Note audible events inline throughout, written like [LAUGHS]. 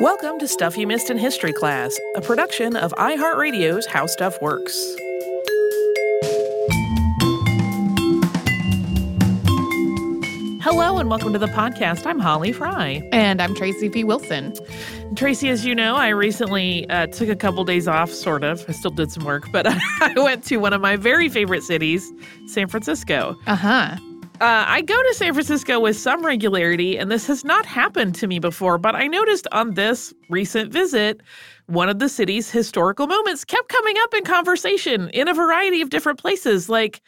Welcome to Stuff You Missed in History Class, a production of iHeartRadio's How Stuff Works. Hello and welcome to the podcast. I'm Holly Fry. And I'm Tracy P. Wilson. Tracy, as you know, I recently uh, took a couple days off, sort of. I still did some work, but [LAUGHS] I went to one of my very favorite cities, San Francisco. Uh-huh. Uh, I go to San Francisco with some regularity, and this has not happened to me before, but I noticed on this recent visit, one of the city's historical moments kept coming up in conversation in a variety of different places, like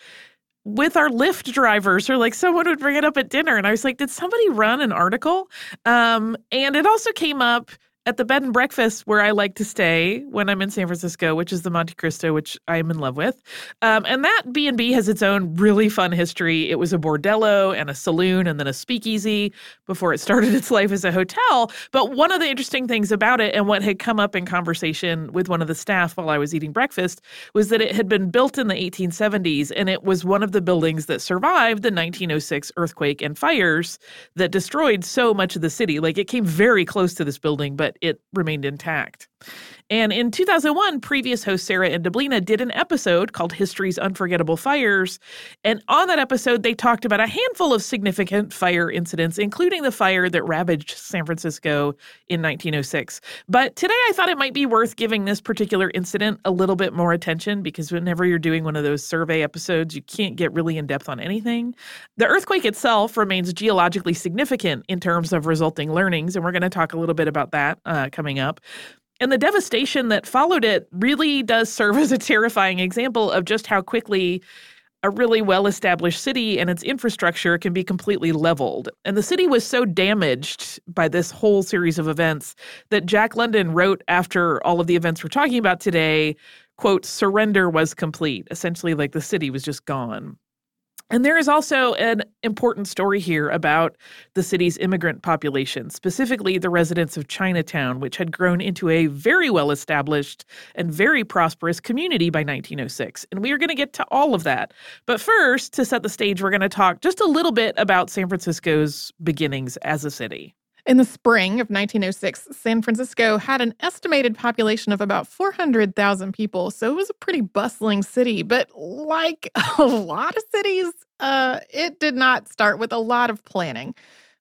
with our Lyft drivers, or like someone would bring it up at dinner. And I was like, did somebody run an article? Um, and it also came up at the bed and breakfast where I like to stay when I'm in San Francisco, which is the Monte Cristo, which I am in love with. Um, and that B&B has its own really fun history. It was a bordello and a saloon and then a speakeasy before it started [LAUGHS] its life as a hotel. But one of the interesting things about it and what had come up in conversation with one of the staff while I was eating breakfast was that it had been built in the 1870s and it was one of the buildings that survived the 1906 earthquake and fires that destroyed so much of the city. Like it came very close to this building, but it remained intact. And in 2001, previous host Sarah and Deblina did an episode called History's Unforgettable Fires. And on that episode, they talked about a handful of significant fire incidents, including the fire that ravaged San Francisco in 1906. But today, I thought it might be worth giving this particular incident a little bit more attention because whenever you're doing one of those survey episodes, you can't get really in depth on anything. The earthquake itself remains geologically significant in terms of resulting learnings. And we're going to talk a little bit about that uh, coming up. And the devastation that followed it really does serve [LAUGHS] as a terrifying example of just how quickly a really well established city and its infrastructure can be completely leveled. And the city was so damaged by this whole series of events that Jack London wrote after all of the events we're talking about today, quote, surrender was complete. Essentially, like the city was just gone. And there is also an important story here about the city's immigrant population, specifically the residents of Chinatown, which had grown into a very well established and very prosperous community by 1906. And we are going to get to all of that. But first, to set the stage, we're going to talk just a little bit about San Francisco's beginnings as a city. In the spring of 1906, San Francisco had an estimated population of about 400,000 people, so it was a pretty bustling city. But like [LAUGHS] a lot of cities, uh, it did not start with a lot of planning.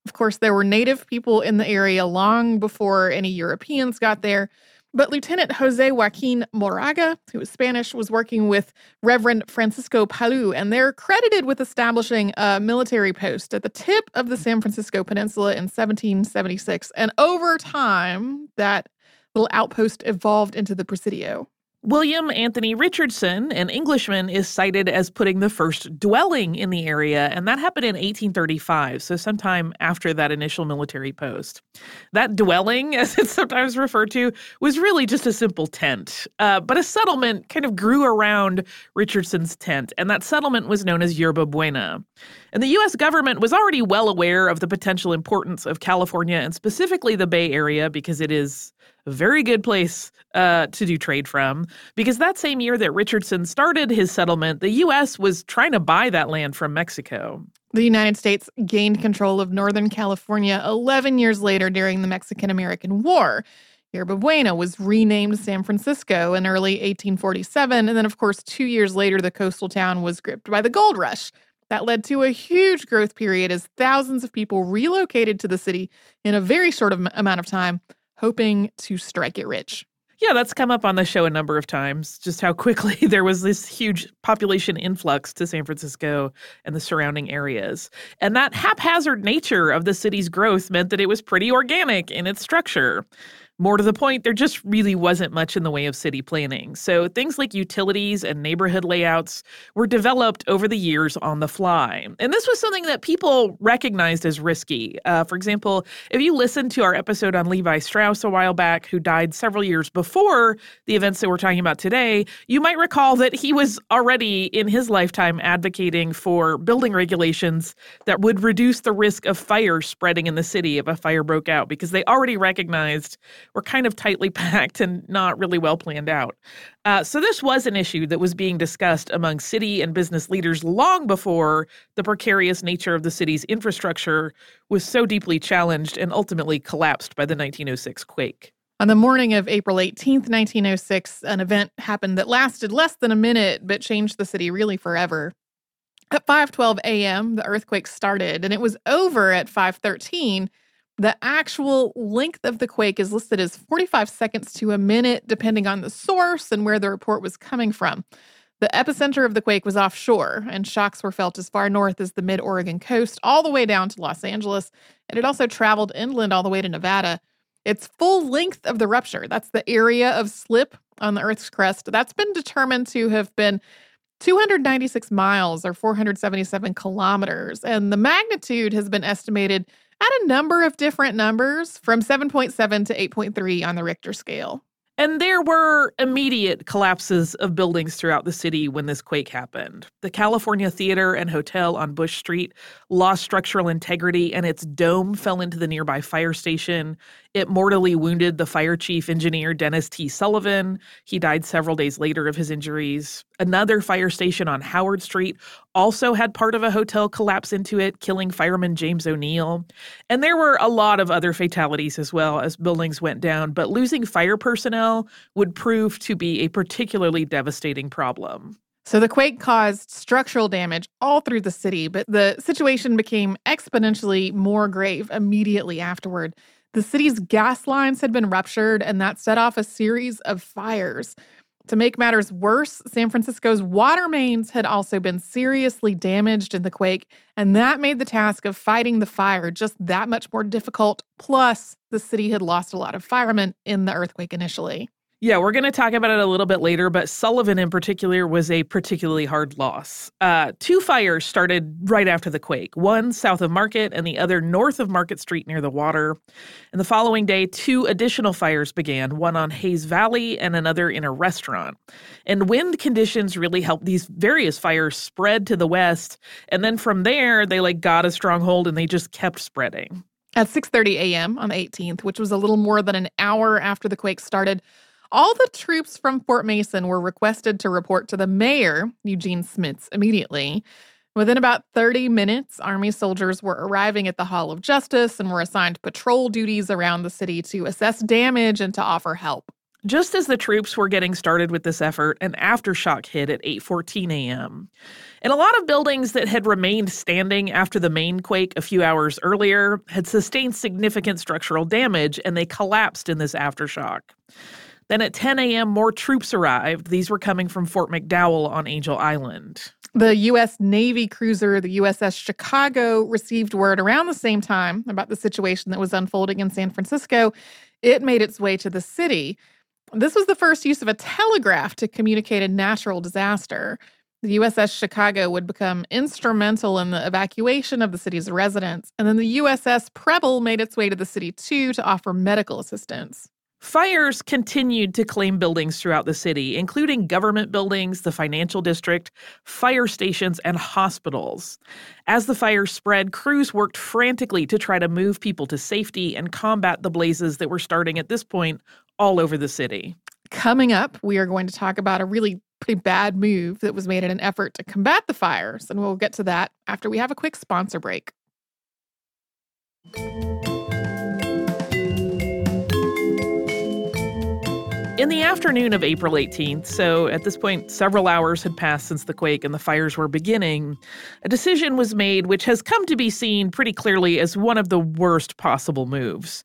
Of course, there were native people in the area long before any Europeans got there. But Lieutenant Jose Joaquin Moraga, who was Spanish, was working with Reverend Francisco Palou, and they're credited with establishing a military post at the tip of the San Francisco Peninsula in 1776. And over time, that little outpost evolved into the Presidio. William Anthony Richardson, an Englishman, is cited as putting the first dwelling in the area, and that happened in 1835, so sometime after that initial military post. That dwelling, [LAUGHS] as it's sometimes referred to, was really just a simple tent, uh, but a settlement kind of grew around Richardson's tent, and that settlement was known as Yerba Buena. And the U.S. government was already well aware of the potential importance of California and specifically the Bay Area because it is very good place uh, to do trade from. Because that same year that Richardson started his settlement, the U.S. was trying to buy that land from Mexico. The United States gained control of Northern California 11 years later during the Mexican American War. Yerba Buena was renamed San Francisco in early 1847. And then, of course, two years later, the coastal town was gripped by the gold rush. That led to a huge growth period as thousands of people relocated to the city in a very short amount of time, hoping to strike it rich. Yeah, that's come up on the show a number of times, just how quickly [LAUGHS] there was this huge population influx to San Francisco and the surrounding areas. And that haphazard nature of the city's growth meant that it was pretty organic in its structure. More to the point, there just really wasn't much in the way of city planning. So things like utilities and neighborhood layouts were developed over the years on the fly. And this was something that people recognized as risky. Uh, for example, if you listen to our episode on Levi Strauss a while back, who died several years before the events that we're talking about today, you might recall that he was already in his lifetime advocating for building regulations that would reduce the risk of fire spreading in the city if a fire broke out because they already recognized were kind of tightly [LAUGHS] packed and not really well planned out. Uh, so, this was an issue that was being discussed among city and business leaders long before the precarious nature of the city's infrastructure was so deeply challenged and ultimately collapsed by the 1906 quake. On the morning of April 18th, 1906, an event happened that lasted less than a minute but changed the city really forever. At 5:12 a.m., the earthquake started and it was over at 5:13. The actual length of the quake is listed as 45 seconds to a minute depending on the source and where the report was coming from. The epicenter of the quake was offshore, and shocks were felt as far north as the mid Oregon coast, all the way down to Los Angeles, and it also traveled inland all the way to Nevada. Its full length of the rupture, that's the area of slip on the Earth's crust, that's been determined to have been 296 miles or 477 kilometers. And the magnitude has been estimated at a number of different numbers from 7.7 to 8.3 on the Richter scale. And there were immediate collapses of buildings throughout the city when this quake happened. The California Theater and Hotel on Bush Street lost structural integrity and its dome fell into the nearby fire station. It mortally wounded the fire chief engineer, Dennis T. Sullivan. He died several days later of his injuries. Another fire station on Howard Street also had part of a hotel collapse into it, killing fireman James O'Neill. And there were a lot of other fatalities as well as buildings went down, but losing fire personnel would prove to be a particularly devastating problem. So the quake caused structural damage all through the city, but the situation became exponentially more grave immediately afterward. The city's gas lines had been ruptured, and that set off a series of fires. To make matters worse, San Francisco's water mains had also been seriously damaged in the quake, and that made the task of fighting the fire just that much more difficult. Plus, the city had lost a lot of firemen in the earthquake initially. Yeah, we're going to talk about it a little bit later, but Sullivan in particular was a particularly hard loss. Uh, two fires started right after the quake one south of Market and the other north of Market Street near the water. And the following day, two additional fires began one on Hayes Valley and another in a restaurant. And wind conditions really helped these various fires spread to the west. And then from there, they like got a stronghold and they just kept spreading. At 6:30 a.m. on the 18th, which was a little more than an hour after the quake started, all the troops from Fort Mason were requested to report to the mayor, Eugene Schmitz, immediately. Within about 30 minutes, Army soldiers were arriving at the Hall of Justice and were assigned patrol duties around the city to assess damage and to offer help. Just as the troops were getting started with this effort, an aftershock hit at 8:14 a.m. And a lot of buildings that had remained standing after the main quake a few hours earlier had sustained significant structural damage and they collapsed in this aftershock. Then at 10 a.m., more troops arrived. These were coming from Fort McDowell on Angel Island. The U.S. Navy cruiser, the USS Chicago, received word around the same time about the situation that was unfolding in San Francisco. It made its way to the city. This was the first use of a telegraph to communicate a natural disaster. The USS Chicago would become instrumental in the evacuation of the city's residents, and then the USS Preble made its way to the city too to offer medical assistance. Fires continued to claim buildings throughout the city, including government buildings, the financial district, fire stations, and hospitals. As the fires spread, crews worked frantically to try to move people to safety and combat the blazes that were starting at this point all over the city. Coming up, we are going to talk about a really pretty bad move that was made in an effort to combat the fires, and we'll get to that after we have a quick sponsor break. In the afternoon of April 18th, so at this point, several hours had passed since the quake and the fires were beginning, a decision was made which has come to be seen pretty clearly as one of the worst possible moves.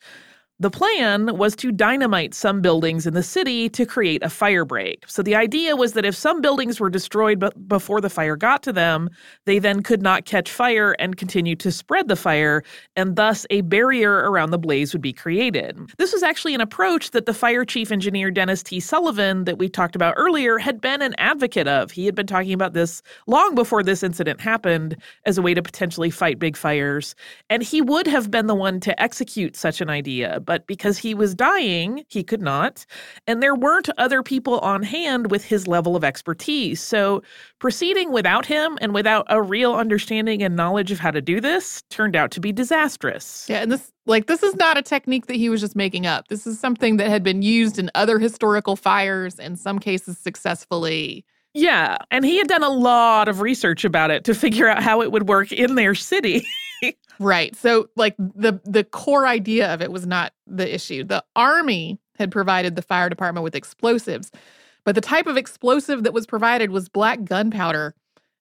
The plan was to dynamite some buildings in the city to create a fire break. So the idea was that if some buildings were destroyed before the fire got to them, they then could not catch fire and continue to spread the fire, and thus a barrier around the blaze would be created. This was actually an approach that the fire chief engineer Dennis T. Sullivan, that we talked about earlier, had been an advocate of. He had been talking about this long before this incident happened as a way to potentially fight big fires, and he would have been the one to execute such an idea but because he was dying, he could not. And there weren't other people on hand with his level of expertise. So proceeding without him and without a real understanding and knowledge of how to do this turned out to be disastrous. Yeah, and this like this is not a technique that he was just making up. This is something that had been used in other historical fires, in some cases successfully. Yeah, and he had done a lot of research about it to figure out how it would work in their city. [LAUGHS] right. So like the the core idea of it was not the issue. The army had provided the fire department with explosives, but the type of explosive that was provided was black gunpowder.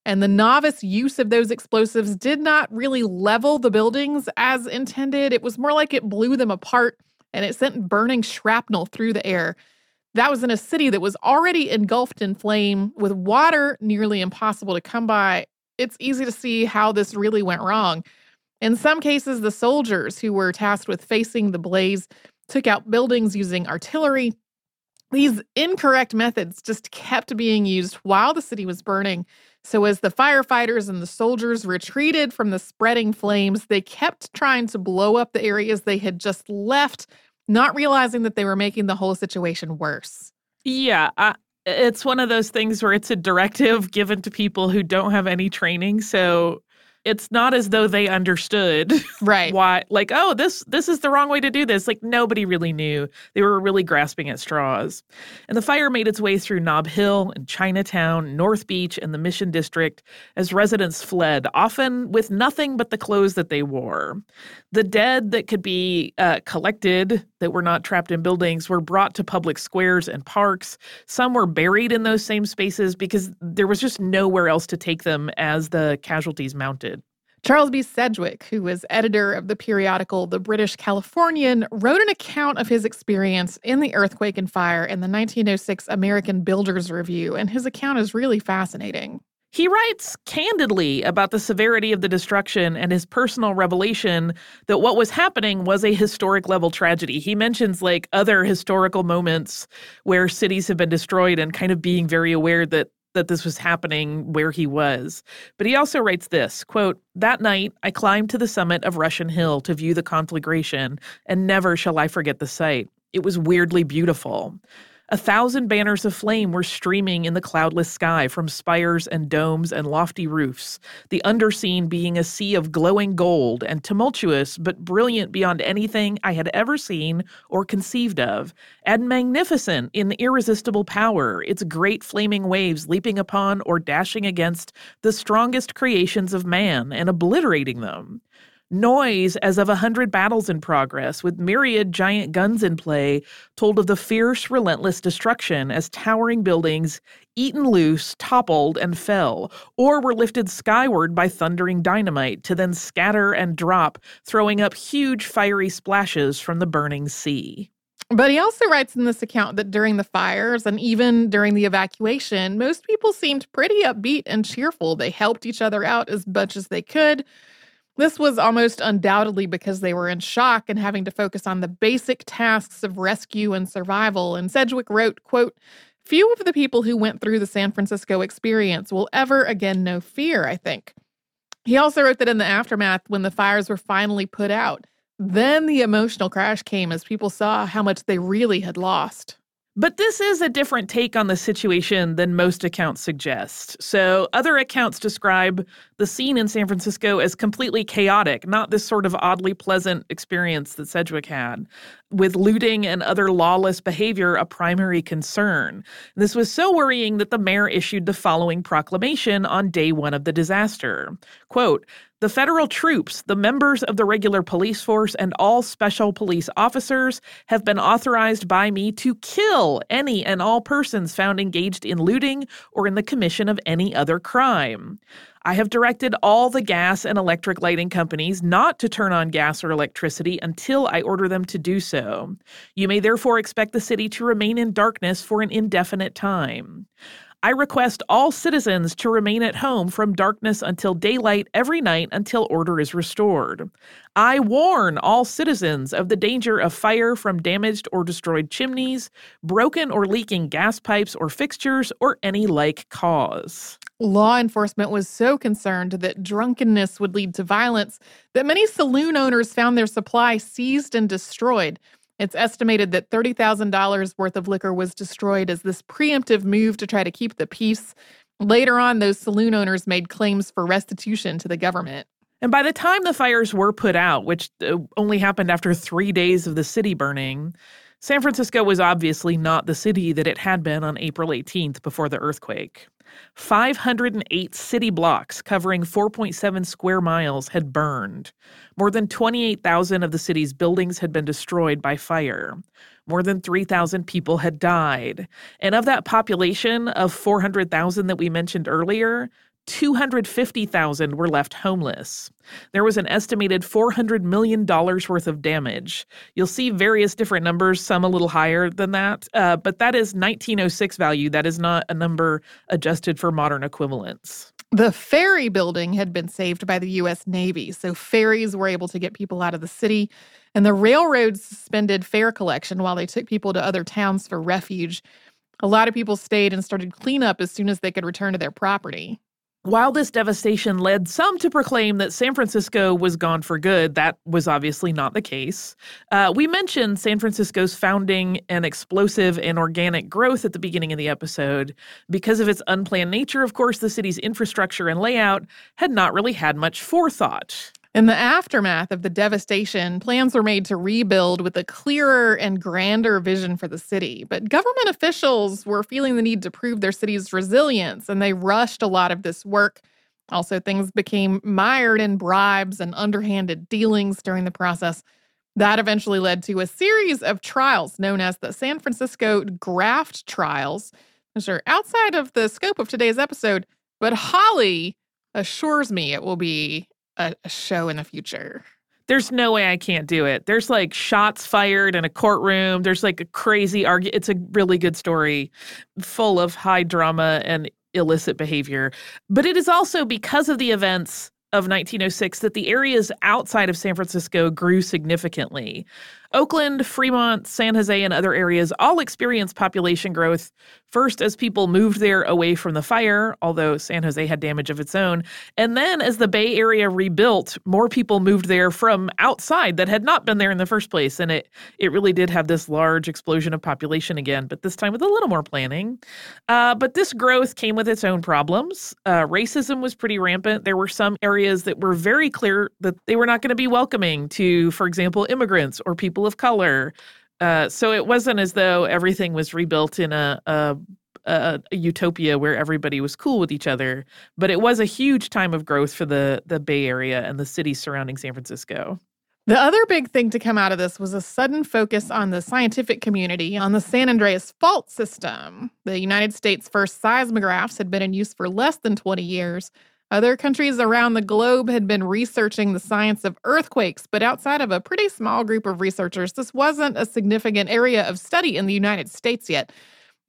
And the novice use of those explosives did not really level the buildings as intended. It was more like it blew them apart and it sent burning shrapnel through the air. That was in a city that was already engulfed in flame with water nearly impossible to come by. It's easy to see how this really went wrong. In some cases, the soldiers who were tasked with facing the blaze took out buildings using artillery. These incorrect methods just kept being used while the city was burning. So, as the firefighters and the soldiers retreated from the spreading flames, they kept trying to blow up the areas they had just left not realizing that they were making the whole situation worse. Yeah, uh, it's one of those things where it's a directive given to people who don't have any training. So it's not as though they understood right. [LAUGHS] why like oh this this is the wrong way to do this. Like nobody really knew. They were really grasping at straws. And the fire made its way through nob hill and chinatown north beach and the mission district as residents fled often with nothing but the clothes that they wore. The dead that could be uh, collected that were not trapped in buildings were brought to public squares and parks some were buried in those same spaces because there was just nowhere else to take them as the casualties mounted Charles B. Sedgwick, who was editor of the periodical The British Californian, wrote an account of his experience in the earthquake and fire in the 1906 American Builders Review, and his account is really fascinating. He writes candidly about the severity of the destruction and his personal revelation that what was happening was a historic level tragedy. He mentions like other historical moments where cities have been destroyed and kind of being very aware that that this was happening where he was. But he also writes this quote, That night I climbed to the summit of Russian Hill to view the conflagration, and never shall I forget the sight. It was weirdly beautiful. A thousand banners of flame were streaming in the cloudless sky from spires and domes and lofty roofs, the underscene being a sea of glowing gold and tumultuous but brilliant beyond anything I had ever seen or conceived of, and magnificent in irresistible power, its great flaming waves leaping upon or dashing against the strongest creations of man and obliterating them noise as of a hundred battles in progress, with myriad giant guns in play, told of the fierce, relentless destruction as towering buildings, eaten loose, toppled, and fell, or were lifted skyward by thundering dynamite to then scatter and drop, throwing up huge fiery splashes from the burning sea. But he also writes in this account that during the fires and even during the evacuation, most people seemed pretty upbeat and cheerful. They helped each other out as much as they could. This was almost undoubtedly because they were in shock and having to focus on the basic tasks of rescue and survival. And Sedgwick wrote, quote, Few of the people who went through the San Francisco experience will ever again know fear, I think. He also wrote that in the aftermath, when the fires were finally put out, then the emotional crash came as people saw how much they really had lost. But this is a different take on the situation than most accounts suggest. So, other accounts describe the scene in San Francisco as completely chaotic, not this sort of oddly pleasant experience that Sedgwick had, with looting and other lawless behavior a primary concern. This was so worrying that the mayor issued the following proclamation on day one of the disaster. Quote, the federal troops, the members of the regular police force, and all special police officers have been authorized by me to kill any and all persons found engaged in looting or in the commission of any other crime. I have directed all the gas and electric lighting companies not to turn on gas or electricity until I order them to do so. You may therefore expect the city to remain in darkness for an indefinite time. I request all citizens to remain at home from darkness until daylight every night until order is restored. I warn all citizens of the danger of fire from damaged or destroyed chimneys, broken or leaking gas pipes or fixtures, or any like cause. Law enforcement was so concerned that drunkenness would lead to violence that many saloon owners found their supply seized and destroyed. It's estimated that $30,000 worth of liquor was destroyed as this preemptive move to try to keep the peace. Later on, those saloon owners made claims for restitution to the government. And by the time the fires were put out, which uh, only happened after three days of the city burning, San Francisco was obviously not the city that it had been on April 18th before the earthquake. 508 city blocks covering 4.7 square miles had burned. More than 28,000 of the city's buildings had been destroyed by fire. More than 3,000 people had died. And of that population of 400,000 that we mentioned earlier, 250,000 were left homeless. There was an estimated $400 million worth of damage. You'll see various different numbers, some a little higher than that, uh, but that is 1906 value. That is not a number adjusted for modern equivalents. The ferry building had been saved by the U.S. Navy, so ferries were able to get people out of the city. And the railroads suspended fare collection while they took people to other towns for refuge. A lot of people stayed and started cleanup as soon as they could return to their property. While this devastation led some to proclaim that San Francisco was gone for good, that was obviously not the case. Uh, we mentioned San Francisco's founding and explosive and organic growth at the beginning of the episode. Because of its unplanned nature, of course, the city's infrastructure and layout had not really had much forethought. In the aftermath of the devastation, plans were made to rebuild with a clearer and grander vision for the city. But government officials were feeling the need to prove their city's resilience, and they rushed a lot of this work. Also, things became mired in bribes and underhanded dealings during the process. That eventually led to a series of trials known as the San Francisco Graft Trials, which are outside of the scope of today's episode. But Holly assures me it will be a, a show in the future. There's no way I can't do it. There's like shots fired in a courtroom. There's like a crazy argument. It's a really good story, full of high drama and illicit behavior. But it is also because of the events of 1906 that the areas outside of San Francisco grew significantly. Oakland, Fremont, San Jose, and other areas all experienced population growth first as people moved there away from the fire, although San Jose had damage of its own. And then as the Bay Area rebuilt, more people moved there from outside that had not been there in the first place. And it, it really did have this large explosion of population again, but this time with a little more planning. Uh, but this growth came with its own problems. Uh, racism was pretty rampant. There were some areas that were very clear that they were not going to be welcoming to, for example, immigrants or people of color. Uh, so it wasn't as though everything was rebuilt in a, a, a, a, utopia where everybody was cool with each other, but it was a huge time of growth for the the Bay Area and the cities surrounding San Francisco. The other big thing to come out of this was a sudden focus on the scientific community on the San Andreas fault system. The United States' first seismographs had been in use for less than 20 years, other countries around the globe had been researching the science of earthquakes, but outside of a pretty small group of researchers, this wasn't a significant area of study in the United States yet.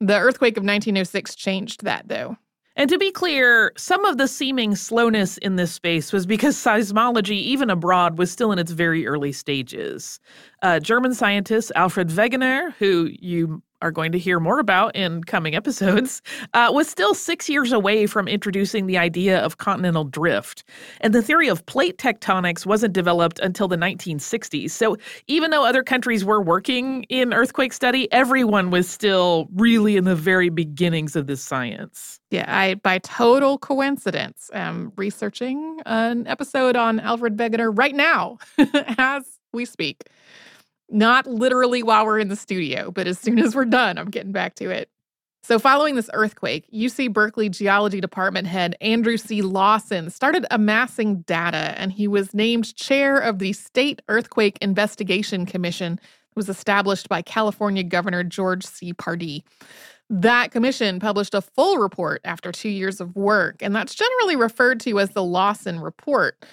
The earthquake of 1906 changed that, though. And to be clear, some of the seeming slowness in this space was because [LAUGHS] seismology, even abroad, was still in its very early stages. Uh, German scientist Alfred Wegener, who you are going to hear more about in coming episodes, uh, was still six years away from introducing the idea of continental drift. And the theory of plate tectonics wasn't developed until the 1960s. So even though other countries were working in earthquake study, everyone was still really in the very beginnings of this science. Yeah, I, by total coincidence, am researching an episode on Alfred Wegener right now [LAUGHS] as we speak. Not literally while we're in the studio, but as soon as we're done, I'm getting back to it. So, following this earthquake, UC Berkeley Geology Department head Andrew C. Lawson started amassing data, and he was named chair of the State Earthquake Investigation Commission that was established by California Governor George C. Pardee. That commission published a full report after two years of work, and that's generally referred to as the Lawson Report.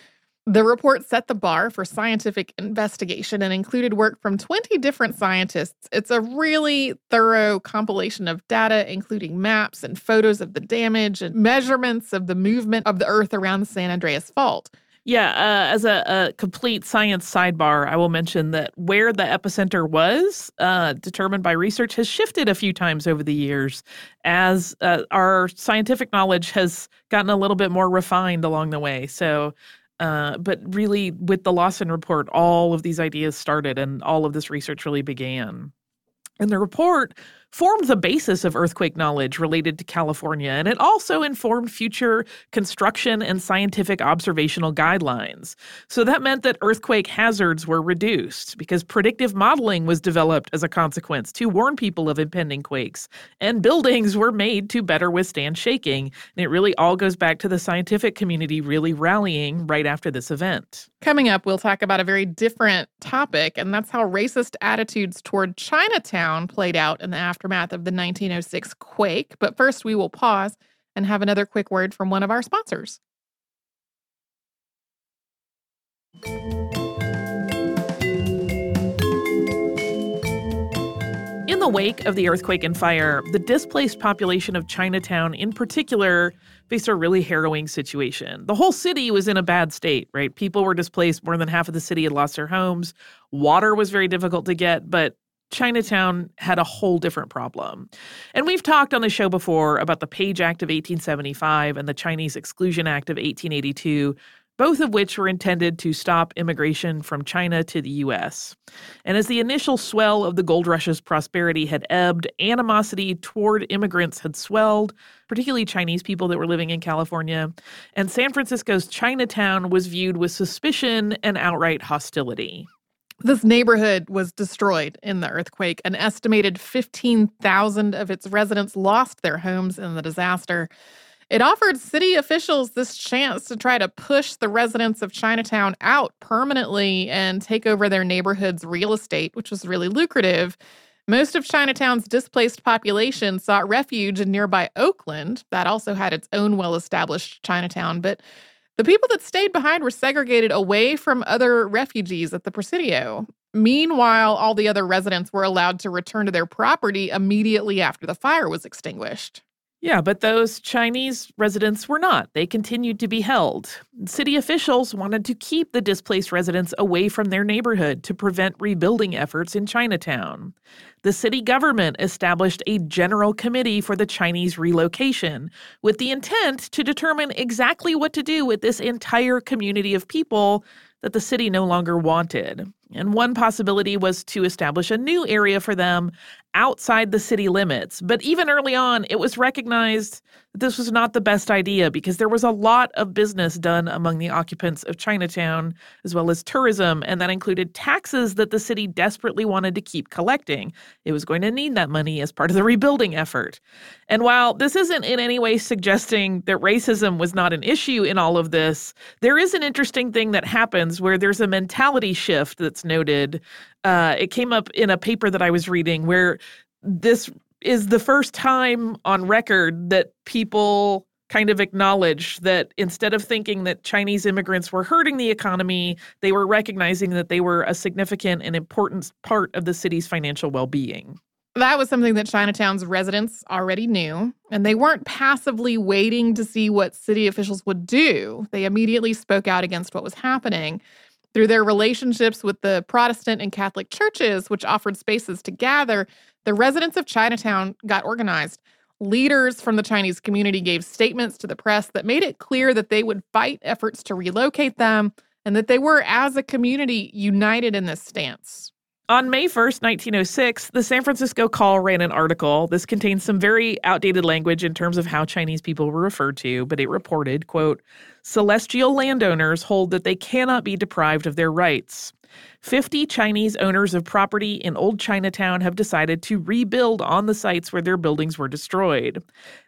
The report set the bar for scientific investigation and included work from 20 different scientists. It's a really thorough compilation of data, including maps and photos of the damage and measurements of the movement of the Earth around the San Andreas Fault. Yeah, uh, as a, a, complete science sidebar, I will mention that where the epicenter was, uh, determined by research, has shifted a few times over the years as uh, our scientific knowledge has gotten a little bit more refined along the way. So, uh, but really, with the Lawson report, all of these ideas started and all of this research really began. And the report formed the basis of earthquake knowledge related to California, and it also informed future construction and scientific observational guidelines. So that meant that earthquake hazards were reduced because predictive modeling was developed as a consequence to warn people of impending quakes, and buildings were made to better withstand shaking. And it really all goes back to the scientific community really rallying right after this event. Coming up, we'll talk about a very different topic, and that's how racist attitudes toward Chinatown played out in the aftermath of the 1906 quake. But first, we will pause and have another quick word from one of our sponsors. The wake of the earthquake and fire, the displaced population of Chinatown in particular faced a really harrowing situation. The whole city was in a bad state, right? People were displaced. More than half of the city had lost their homes. Water was very difficult to get, but Chinatown had a whole different problem. And we've talked on the show before about the Page Act of 1875 and the Chinese Exclusion Act of 1882, both of which were intended to stop immigration from China to the U.S. And as the initial swell of the gold rush's prosperity had ebbed, animosity toward immigrants had swelled, particularly Chinese people that were living in California, and San Francisco's Chinatown was viewed with suspicion and outright hostility. This neighborhood was destroyed in the earthquake. An estimated 15,000 of its residents lost their homes in the disaster. It offered city officials this chance to try to push the residents of Chinatown out permanently and take over their neighborhood's real estate, which was really lucrative. Most of Chinatown's displaced population sought refuge in nearby Oakland, that also had its own well established Chinatown, but the people that stayed behind were segregated away from other refugees at the Presidio. Meanwhile, all the other residents were allowed to return to their property immediately after the fire was extinguished. Yeah, but those Chinese residents were not. They continued to be held. City officials wanted to keep the displaced residents away from their neighborhood to prevent rebuilding efforts in Chinatown. The city government established a general committee for the Chinese relocation with the intent to determine exactly what to do with this entire community of people that the city no longer wanted. And one possibility was to establish a new area for them outside the city limits. But even early on, it was recognized that this was not the best idea because there was a lot of business done among the occupants of Chinatown, as well as tourism, and that included taxes that the city desperately wanted to keep collecting. It was going to need that money as part of the rebuilding effort. And while this isn't in any way suggesting that racism was not an issue in all of this, there is an interesting thing that happens where there's a mentality shift that's noted uh, it came up in a paper that I was reading where this is the first time on record that people kind of acknowledge that instead of thinking that Chinese immigrants were hurting the economy, they were recognizing that they were a significant and important part of the city's financial well being. That was something that Chinatown's residents already knew, and they weren't passively waiting to see what city officials would do. They immediately spoke out against what was happening. Through their relationships with the Protestant and Catholic churches, which offered spaces to gather, the residents of Chinatown got organized. Leaders from the Chinese community gave statements to the press that made it clear that they would fight efforts to relocate them and that they were, as a community, united in this stance. On May 1st, 1906, the San Francisco Call ran an article. This contains some very outdated language in terms of how Chinese people were referred to, but it reported, quote, celestial landowners hold that they cannot be deprived of their rights. 50 Chinese owners of property in Old Chinatown have decided to rebuild on the sites where their buildings were destroyed.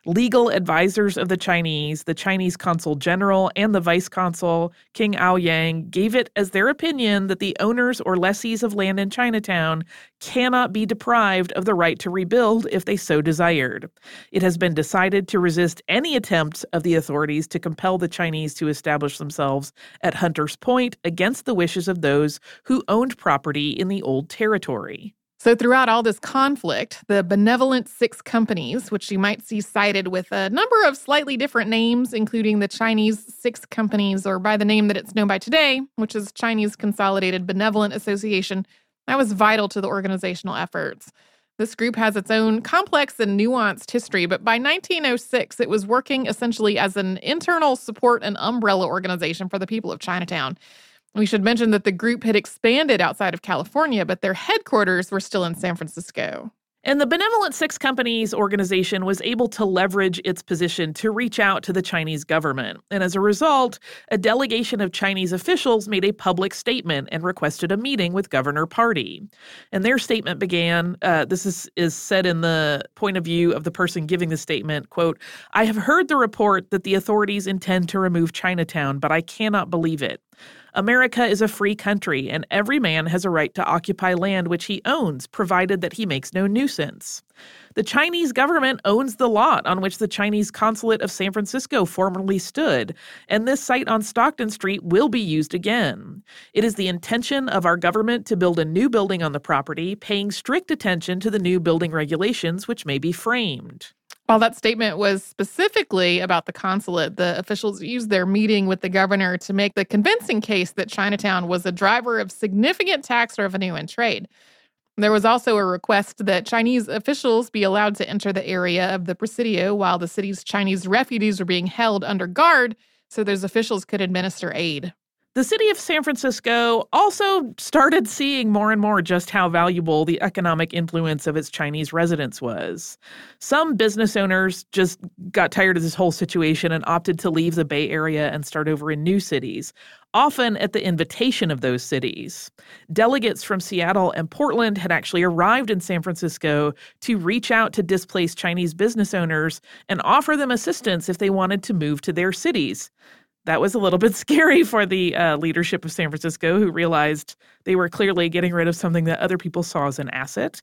Legal advisors of the Chinese, the Chinese consul general, and the vice consul, King Aoyang, gave it as their opinion that the owners or lessees of land in Chinatown cannot be deprived of the right to rebuild if they so desired. It has been decided to resist any attempt of the authorities to compel the Chinese to establish themselves at Hunter's Point against the wishes of those who owned property in the old territory. So, throughout all this conflict, the Benevolent Six Companies, which you might see cited with a number of slightly different names, including the Chinese Six Companies, or by the name that it's known by today, which is Chinese Consolidated Benevolent Association, that was vital to the organizational efforts. This group has its own complex and nuanced history, but by 1906, it was working essentially as an internal support and umbrella organization for the people of Chinatown. We should mention that the group had expanded outside of California, but their headquarters were still in San Francisco. And the Benevolent Six Companies organization was able to leverage its position to reach out to the Chinese government. And as a result, a delegation of Chinese officials made a public statement and requested a meeting with Governor Pardee. And their statement began uh, this is, is said in the point of view of the person giving the statement quote, I have heard the report that the authorities intend to remove Chinatown, but I cannot believe it. America is a free country, and every man has a right to occupy land which he owns, provided that he makes no nuisance. The Chinese government owns the lot on which the Chinese consulate of San Francisco formerly stood, and this site on Stockton Street will be used again. It is the intention of our government to build a new building on the property, paying strict attention to the new building regulations which may be framed. While that statement was specifically about the consulate, the officials used their meeting with the governor to make the convincing case that Chinatown was a driver of significant tax revenue and trade. There was also a request that Chinese officials be allowed to enter the area of the Presidio while the city's Chinese refugees were being held under guard so those officials could administer aid. The city of San Francisco also started seeing more and more just how valuable the economic influence of its Chinese residents was. Some business owners just got tired of this whole situation and opted to leave the Bay Area and start over in new cities, often at the invitation of those cities. Delegates from Seattle and Portland had actually arrived in San Francisco to reach out to displaced Chinese business owners and offer them assistance if they wanted to move to their cities that was a little bit [LAUGHS] scary for the uh, leadership of San Francisco, who realized they were clearly getting rid of something that other people saw as an asset.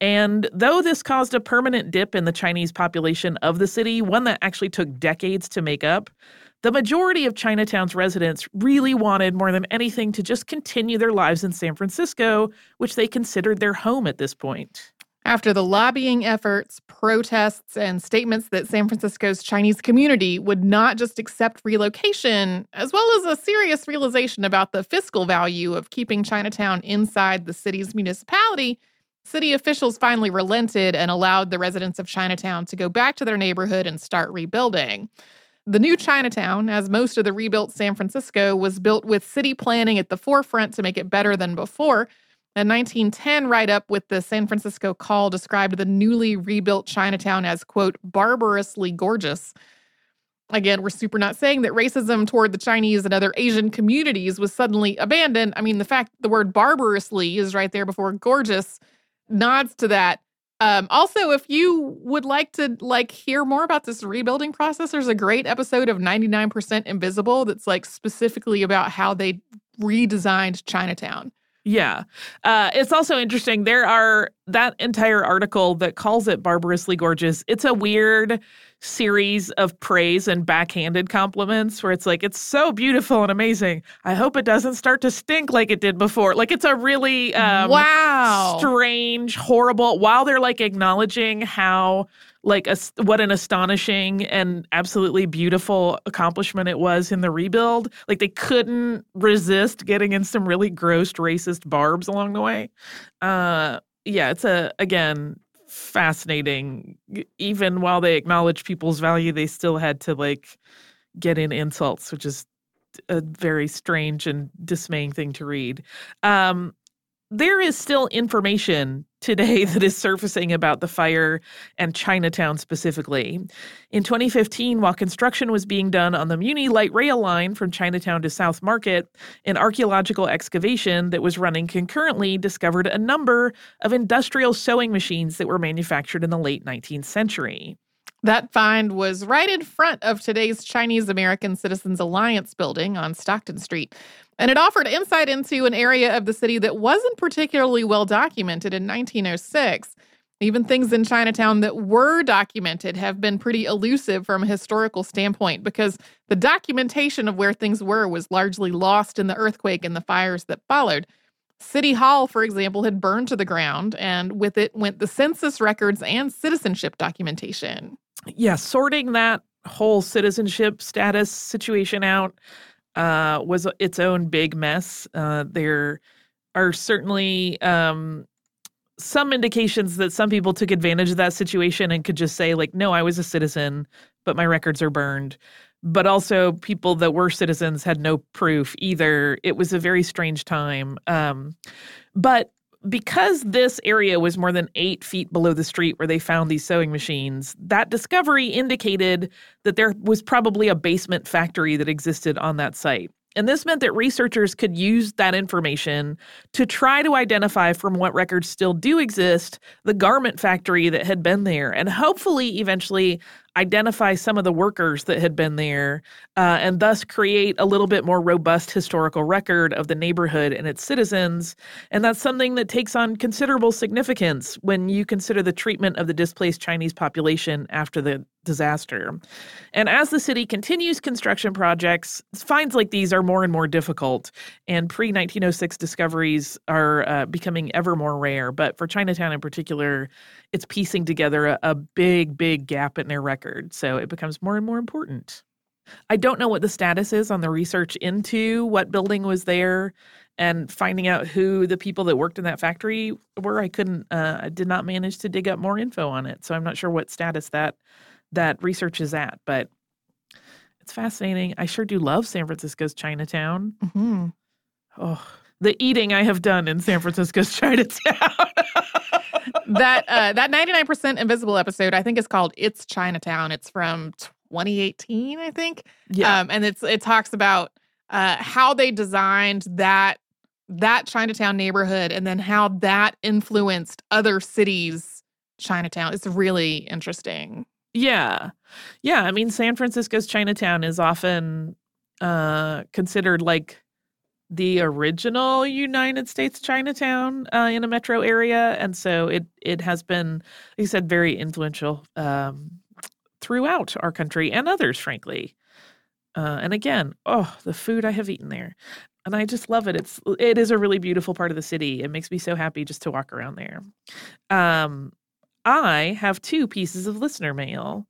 And though this caused a permanent dip in the Chinese population of the city, one that actually took decades to make up, the majority of Chinatown's residents really wanted more than anything to just continue their lives in San Francisco, which they considered their home at this point. After the lobbying efforts, protests, and statements that San Francisco's Chinese community would not just accept relocation, as well as a serious realization about the fiscal value of keeping Chinatown inside the city's municipality, city officials finally relented and allowed the residents of Chinatown to go back to their neighborhood and start rebuilding. The new Chinatown, as most of the rebuilt San Francisco, was built with city planning at the forefront to make it better than before a 1910 write up with the San Francisco Call described the newly rebuilt Chinatown as, quote, barbarously gorgeous. Again, we're super not saying that racism toward the Chinese and other Asian communities was suddenly abandoned. I mean, the fact the word barbarously is right there before gorgeous nods to that. Um, also, if you would like to like hear more about this rebuilding process, there's a great episode of 99% Invisible that's like specifically about how they redesigned Chinatown. Yeah. Uh, it's also interesting. There are that entire article that calls it barbarously gorgeous. It's a weird series of praise and backhanded compliments where it's like, it's so beautiful and amazing. I hope it doesn't start to stink like it did before. Like, it's a really um, wow, strange, horrible, while they're like acknowledging how like a, what an astonishing and absolutely beautiful accomplishment it was in the rebuild. Like they couldn't resist getting in some really gross racist barbs along the way. Uh, yeah, it's a again fascinating. Even while they acknowledge people's value, they still had to like get in insults, which is a very strange and dismaying thing to read. Um, there is still information today [LAUGHS] that is surfacing about the fire and Chinatown specifically. In 2015, while construction was being done on the Muni light rail line from Chinatown to South Market, an archaeological excavation that was running concurrently discovered a number of industrial sewing machines that were manufactured in the late 19th century. That find was right in front of today's Chinese American Citizens Alliance building on Stockton Street. And it offered insight into an area of the city that wasn't particularly well documented in 1906. Even things in Chinatown that were documented have been pretty elusive from a historical standpoint because the documentation of where things were was largely lost in the earthquake and the fires that followed. City Hall, for example, had burned to the ground, and with it went the census records and citizenship documentation. Yeah, sorting that whole citizenship status situation out uh, was its own big mess. Uh, there are certainly um, some indications that some people took advantage of that situation and could just say, like, no, I was a citizen, but my records are burned. But also, people that were citizens had no proof either. It was a very strange time. Um, but because this area was more than eight feet below the street where they found these sewing machines, that discovery indicated that there was probably a basement factory that existed on that site. And this meant that researchers could use that information to try to identify from what records still do exist the garment factory that had been there and hopefully eventually identify some of the workers that had been there uh, and thus create a little bit more robust historical record of the neighborhood and its citizens. And that's something that takes on considerable significance when you consider the treatment of the displaced Chinese population after the disaster. And as the city continues construction projects, finds like these are more and more difficult, and pre 1906 discoveries are uh, becoming ever more rare. But for Chinatown in particular, it's piecing together a, a big, big gap in their record. So it becomes more and more important. I don't know what the status is on the research into what building was there and finding out who the people that worked in that factory were. I couldn't, uh, I did not manage to dig up more info on it. So I'm not sure what status that that research is at, but it's fascinating. I sure do love San Francisco's Chinatown. Mm-hmm. Oh, the eating I have done in San Francisco's [LAUGHS] Chinatown. That uh, that 99% invisible episode, I think, is called "It's Chinatown." It's from 2018, I think. Yeah, um, and it's it talks about uh, how they designed that that Chinatown neighborhood, and then how that influenced other cities' Chinatown. It's really interesting. Yeah. Yeah. I mean, San Francisco's Chinatown is often uh, considered like the original United States Chinatown uh, in a metro area. And so it, it has been, like said, very influential um, throughout our country and others, frankly. Uh, and again, oh, the food I have eaten there. And I just love it. It's it is a really beautiful part of the city. It makes me so happy just to walk around there. Um, I have two pieces of listener mail.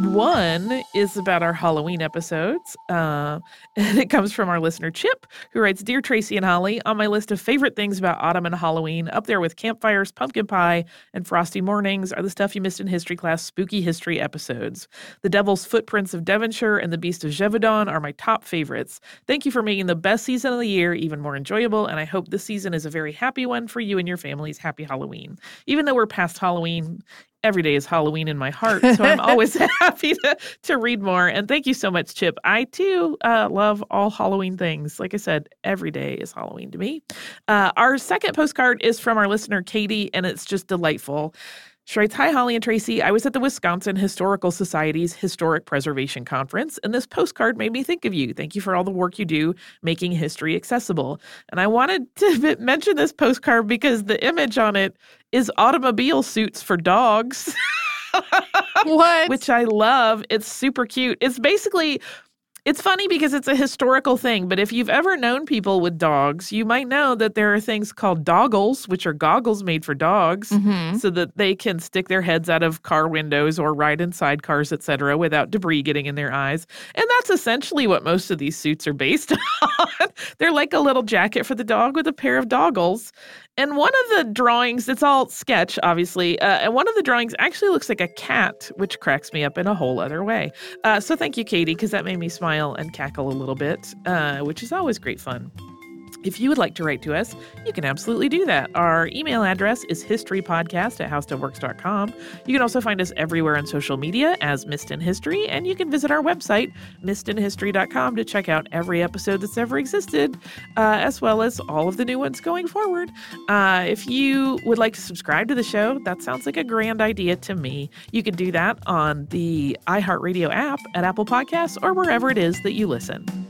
One is about our Halloween episodes, uh, [LAUGHS] and it comes from our listener Chip, who writes Dear Tracy and Holly, on my list of favorite things about autumn and Halloween, up there with campfires, pumpkin pie, and frosty mornings, are the stuff you missed in history class spooky history episodes. The Devil's Footprints of Devonshire and The Beast of Gévaudan are my top favorites. Thank you for making the best season of the year even more enjoyable, and I hope this season is a very happy one for you and your families. Happy Halloween. Even though we're past Halloween, every day is Halloween in my heart. So I'm [LAUGHS] always [LAUGHS] happy to, to read more. And thank you so much, Chip. I too uh, love all Halloween things. Like I said, every day is Halloween to me. Uh, our second postcard is from our listener, Katie, and it's just delightful. She writes, Hi, Holly and Tracy. I was at the Wisconsin Historical Society's Historic Preservation Conference, and this postcard made me think of you. Thank you for all the work you do making history accessible. And I wanted [LAUGHS] to mention this postcard because the image on it is automobile suits for dogs. [LAUGHS] what? Which I love. It's super cute. It's basically it's funny because it's a historical thing, but if you've ever known people with dogs, you might know that there are things called doggles, which are goggles made for dogs mm-hmm. so that they can stick their heads out of car windows or ride inside cars, etc., without debris getting in their eyes. And that's essentially what most of these suits are based [LAUGHS] on. They're like a little jacket for the dog with a pair of doggles. And one of the drawings, it's all sketch, obviously, uh, and one of the drawings actually looks like a cat, which cracks me up in a whole other way. Uh, so thank you, Katie, because that made me smile and cackle a little bit, uh, which is always great fun. If you would like to write to us, you can absolutely do that. Our email address is historypodcast at howstuffworks.com. You can also find us everywhere on social media as Missed in History, and you can visit our website, missedinhistory.com, to check out every episode that's ever existed, uh, as well as all of the new ones going forward. Uh, if you would like to subscribe to the show, that sounds like a grand idea to me. You can do that on the iHeartRadio app at Apple Podcasts or wherever it is that you listen.